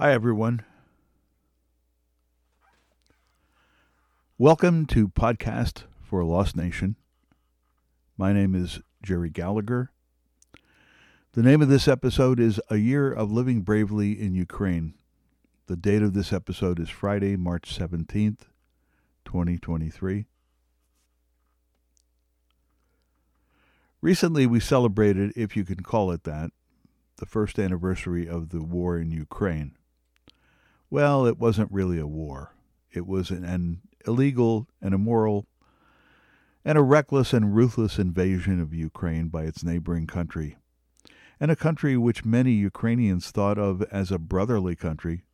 Hi, everyone. Welcome to Podcast for a Lost Nation. My name is Jerry Gallagher. The name of this episode is A Year of Living Bravely in Ukraine. The date of this episode is Friday, March 17th, 2023. Recently, we celebrated, if you can call it that, the first anniversary of the war in Ukraine. Well, it wasn't really a war. It was an, an illegal and immoral and a reckless and ruthless invasion of Ukraine by its neighboring country, and a country which many Ukrainians thought of as a brotherly country,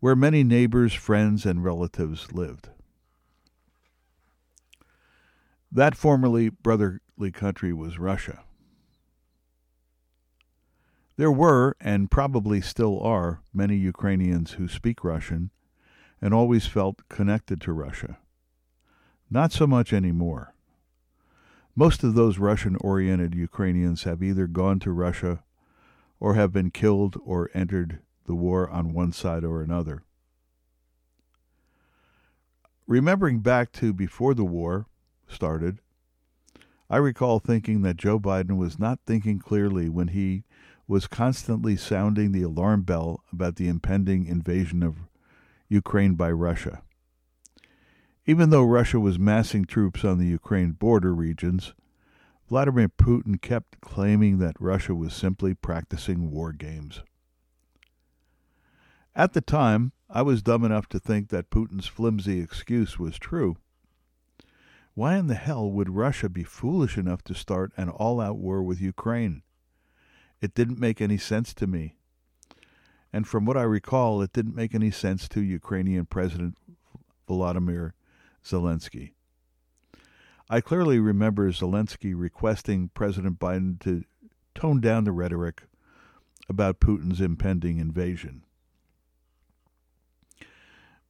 where many neighbors, friends, and relatives lived. That formerly brotherly country was Russia. There were, and probably still are, many Ukrainians who speak Russian and always felt connected to Russia. Not so much anymore. Most of those Russian oriented Ukrainians have either gone to Russia or have been killed or entered the war on one side or another. Remembering back to before the war started, I recall thinking that Joe Biden was not thinking clearly when he was constantly sounding the alarm bell about the impending invasion of Ukraine by Russia. Even though Russia was massing troops on the Ukraine border regions, Vladimir Putin kept claiming that Russia was simply practicing war games. At the time, I was dumb enough to think that Putin's flimsy excuse was true. Why in the hell would Russia be foolish enough to start an all out war with Ukraine? It didn't make any sense to me. And from what I recall, it didn't make any sense to Ukrainian President Volodymyr Zelensky. I clearly remember Zelensky requesting President Biden to tone down the rhetoric about Putin's impending invasion.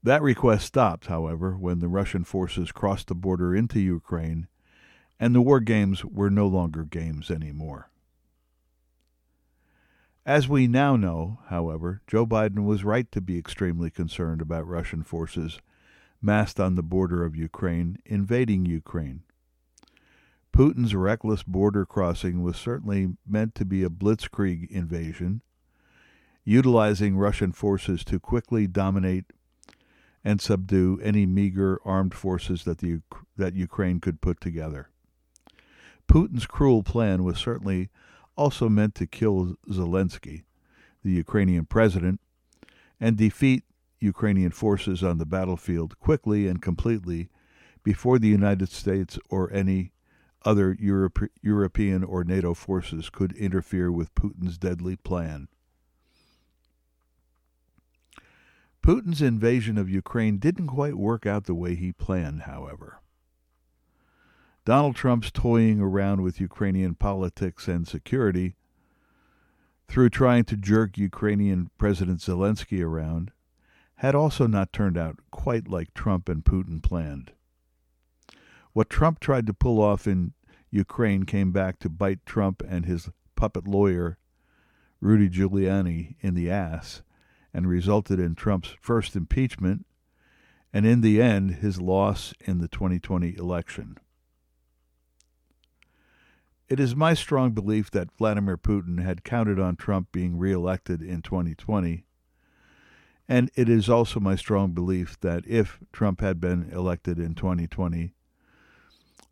That request stopped, however, when the Russian forces crossed the border into Ukraine, and the war games were no longer games anymore. As we now know, however, Joe Biden was right to be extremely concerned about Russian forces massed on the border of Ukraine invading Ukraine. Putin's reckless border crossing was certainly meant to be a blitzkrieg invasion, utilizing Russian forces to quickly dominate and subdue any meager armed forces that the that Ukraine could put together. Putin's cruel plan was certainly also meant to kill Zelensky, the Ukrainian president, and defeat Ukrainian forces on the battlefield quickly and completely before the United States or any other Europe, European or NATO forces could interfere with Putin's deadly plan. Putin's invasion of Ukraine didn't quite work out the way he planned, however. Donald Trump's toying around with Ukrainian politics and security through trying to jerk Ukrainian President Zelensky around had also not turned out quite like Trump and Putin planned. What Trump tried to pull off in Ukraine came back to bite Trump and his puppet lawyer, Rudy Giuliani, in the ass and resulted in Trump's first impeachment and, in the end, his loss in the 2020 election. It is my strong belief that Vladimir Putin had counted on Trump being reelected in 2020. And it is also my strong belief that if Trump had been elected in 2020,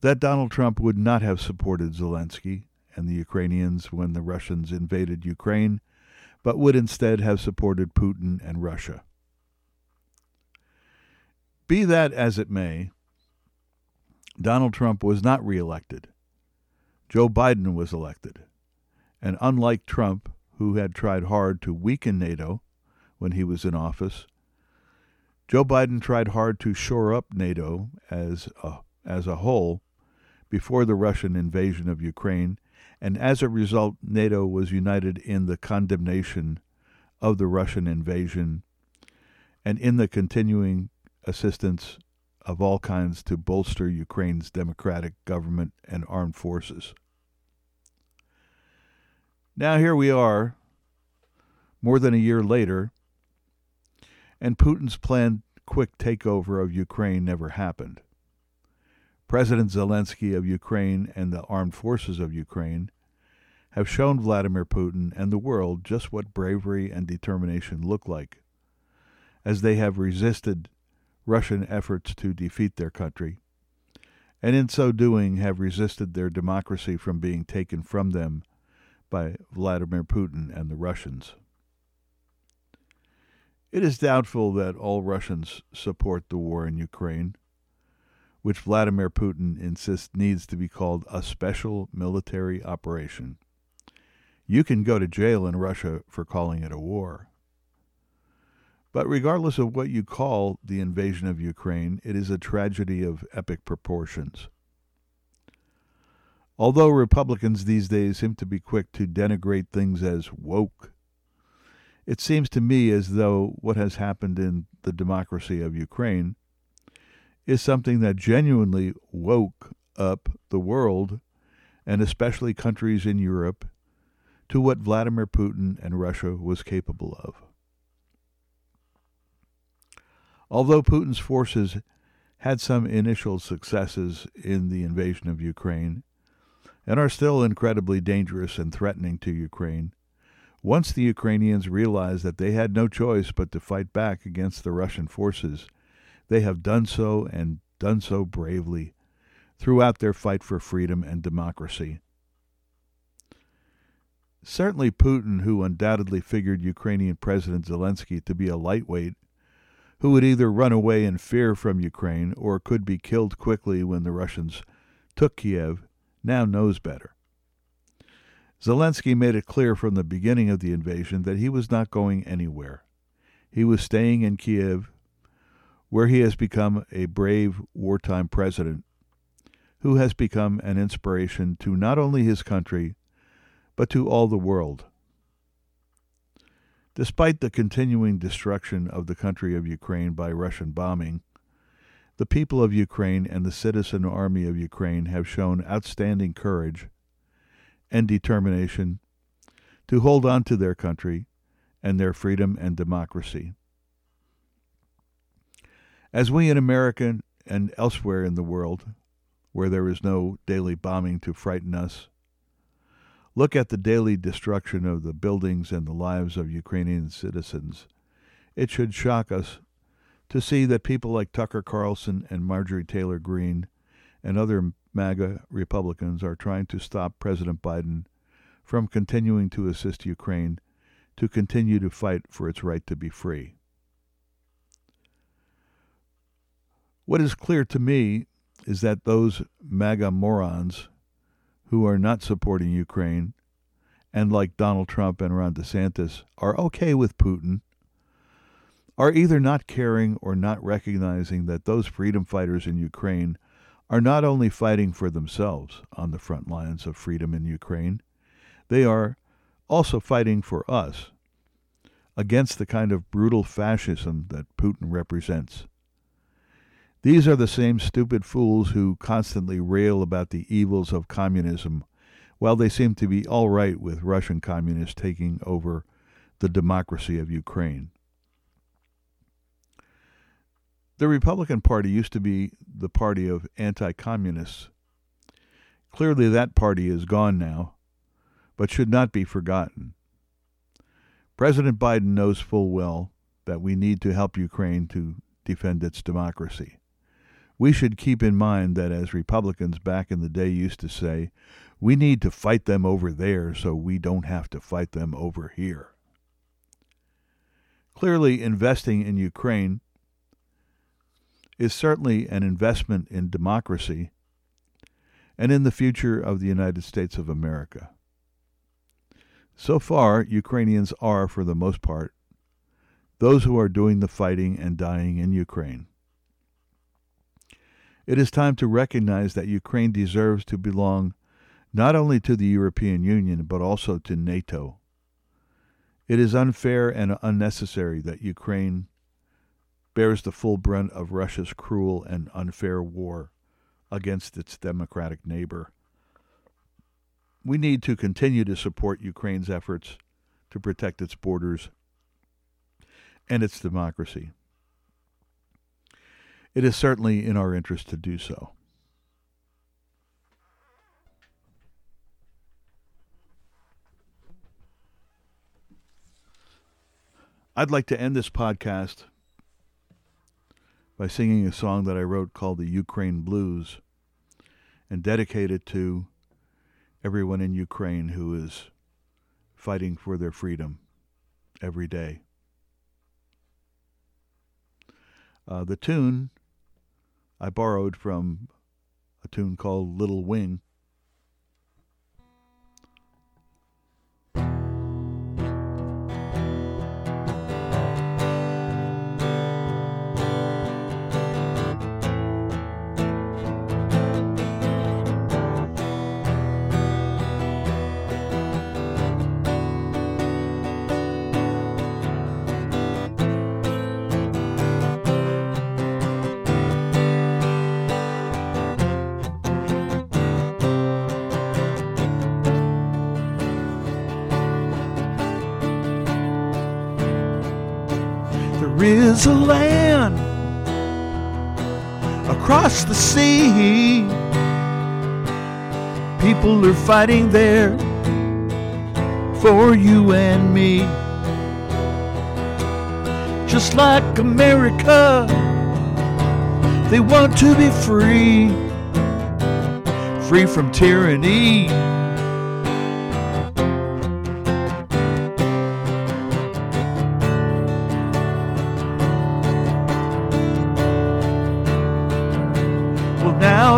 that Donald Trump would not have supported Zelensky and the Ukrainians when the Russians invaded Ukraine, but would instead have supported Putin and Russia. Be that as it may, Donald Trump was not reelected Joe Biden was elected. And unlike Trump, who had tried hard to weaken NATO when he was in office, Joe Biden tried hard to shore up NATO as a, as a whole before the Russian invasion of Ukraine, and as a result, NATO was united in the condemnation of the Russian invasion and in the continuing assistance of all kinds to bolster Ukraine's democratic government and armed forces. Now, here we are, more than a year later, and Putin's planned quick takeover of Ukraine never happened. President Zelensky of Ukraine and the armed forces of Ukraine have shown Vladimir Putin and the world just what bravery and determination look like, as they have resisted Russian efforts to defeat their country, and in so doing have resisted their democracy from being taken from them by Vladimir Putin and the Russians. It is doubtful that all Russians support the war in Ukraine, which Vladimir Putin insists needs to be called a special military operation. You can go to jail in Russia for calling it a war. But regardless of what you call the invasion of Ukraine, it is a tragedy of epic proportions. Although Republicans these days seem to be quick to denigrate things as woke, it seems to me as though what has happened in the democracy of Ukraine is something that genuinely woke up the world, and especially countries in Europe, to what Vladimir Putin and Russia was capable of. Although Putin's forces had some initial successes in the invasion of Ukraine and are still incredibly dangerous and threatening to Ukraine, once the Ukrainians realized that they had no choice but to fight back against the Russian forces, they have done so and done so bravely throughout their fight for freedom and democracy. Certainly, Putin, who undoubtedly figured Ukrainian President Zelensky to be a lightweight who would either run away in fear from Ukraine or could be killed quickly when the Russians took Kiev, now knows better. Zelensky made it clear from the beginning of the invasion that he was not going anywhere. He was staying in Kiev, where he has become a brave wartime president who has become an inspiration to not only his country, but to all the world. Despite the continuing destruction of the country of Ukraine by Russian bombing, the people of Ukraine and the citizen army of Ukraine have shown outstanding courage and determination to hold on to their country and their freedom and democracy. As we in America and elsewhere in the world, where there is no daily bombing to frighten us, look at the daily destruction of the buildings and the lives of Ukrainian citizens, it should shock us to see that people like Tucker Carlson and Marjorie Taylor Greene and other MAGA Republicans are trying to stop President Biden from continuing to assist Ukraine to continue to fight for its right to be free. What is clear to me is that those MAGA morons who are not supporting Ukraine and like Donald Trump and Ron DeSantis are okay with Putin are either not caring or not recognizing that those freedom fighters in Ukraine are not only fighting for themselves on the front lines of freedom in Ukraine, they are also fighting for us against the kind of brutal fascism that Putin represents. These are the same stupid fools who constantly rail about the evils of communism, while they seem to be all right with Russian communists taking over the democracy of Ukraine. The Republican Party used to be the party of anti communists. Clearly, that party is gone now, but should not be forgotten. President Biden knows full well that we need to help Ukraine to defend its democracy. We should keep in mind that, as Republicans back in the day used to say, we need to fight them over there so we don't have to fight them over here. Clearly, investing in Ukraine is certainly an investment in democracy and in the future of the United States of America. So far, Ukrainians are, for the most part, those who are doing the fighting and dying in Ukraine. It is time to recognize that Ukraine deserves to belong not only to the European Union, but also to NATO. It is unfair and unnecessary that Ukraine bears the full brunt of Russia's cruel and unfair war against its democratic neighbor. We need to continue to support Ukraine's efforts to protect its borders and its democracy. It is certainly in our interest to do so. I'd like to end this podcast by singing a song that I wrote called the Ukraine Blues and dedicate it to everyone in Ukraine who is fighting for their freedom every day. Uh, the tune I borrowed from a tune called Little Wing is a land across the sea. People are fighting there for you and me. Just like America, they want to be free, free from tyranny.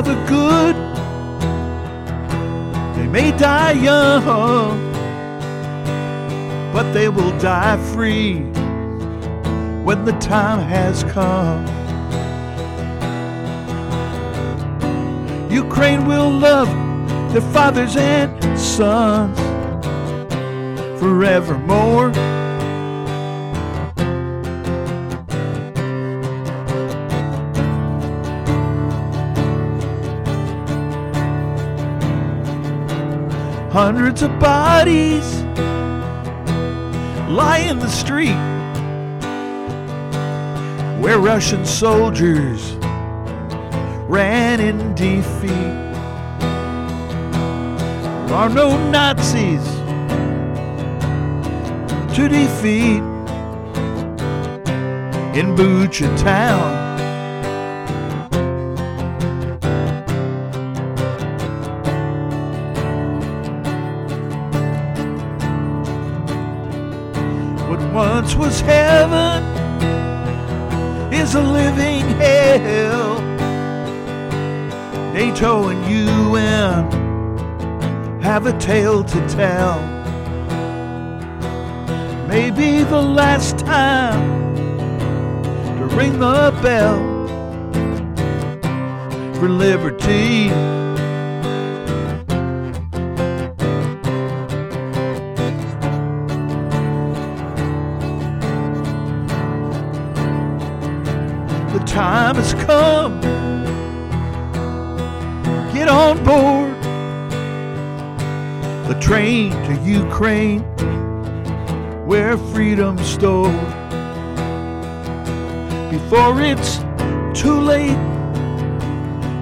The good. They may die young, but they will die free when the time has come. Ukraine will love their fathers and sons forevermore. Hundreds of bodies lie in the street where Russian soldiers ran in defeat. There are no Nazis to defeat in Bucha town. Once was heaven is a living hell. NATO and UN have a tale to tell. Maybe the last time to ring the bell for liberty. Time has come. Get on board the train to Ukraine where freedom's stored. Before it's too late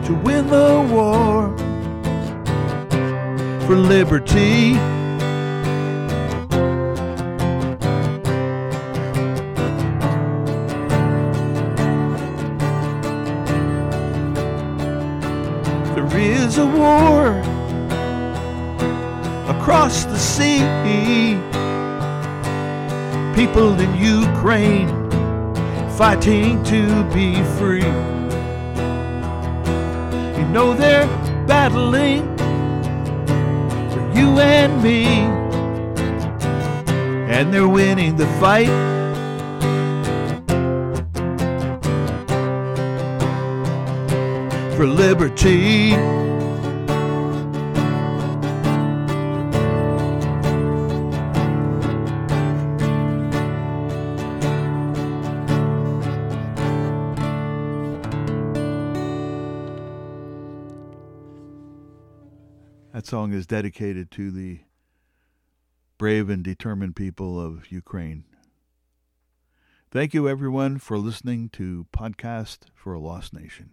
to win the war for liberty. A war across the sea. People in Ukraine fighting to be free. You know they're battling for you and me, and they're winning the fight. For liberty. Song is dedicated to the brave and determined people of Ukraine. Thank you, everyone, for listening to Podcast for a Lost Nation.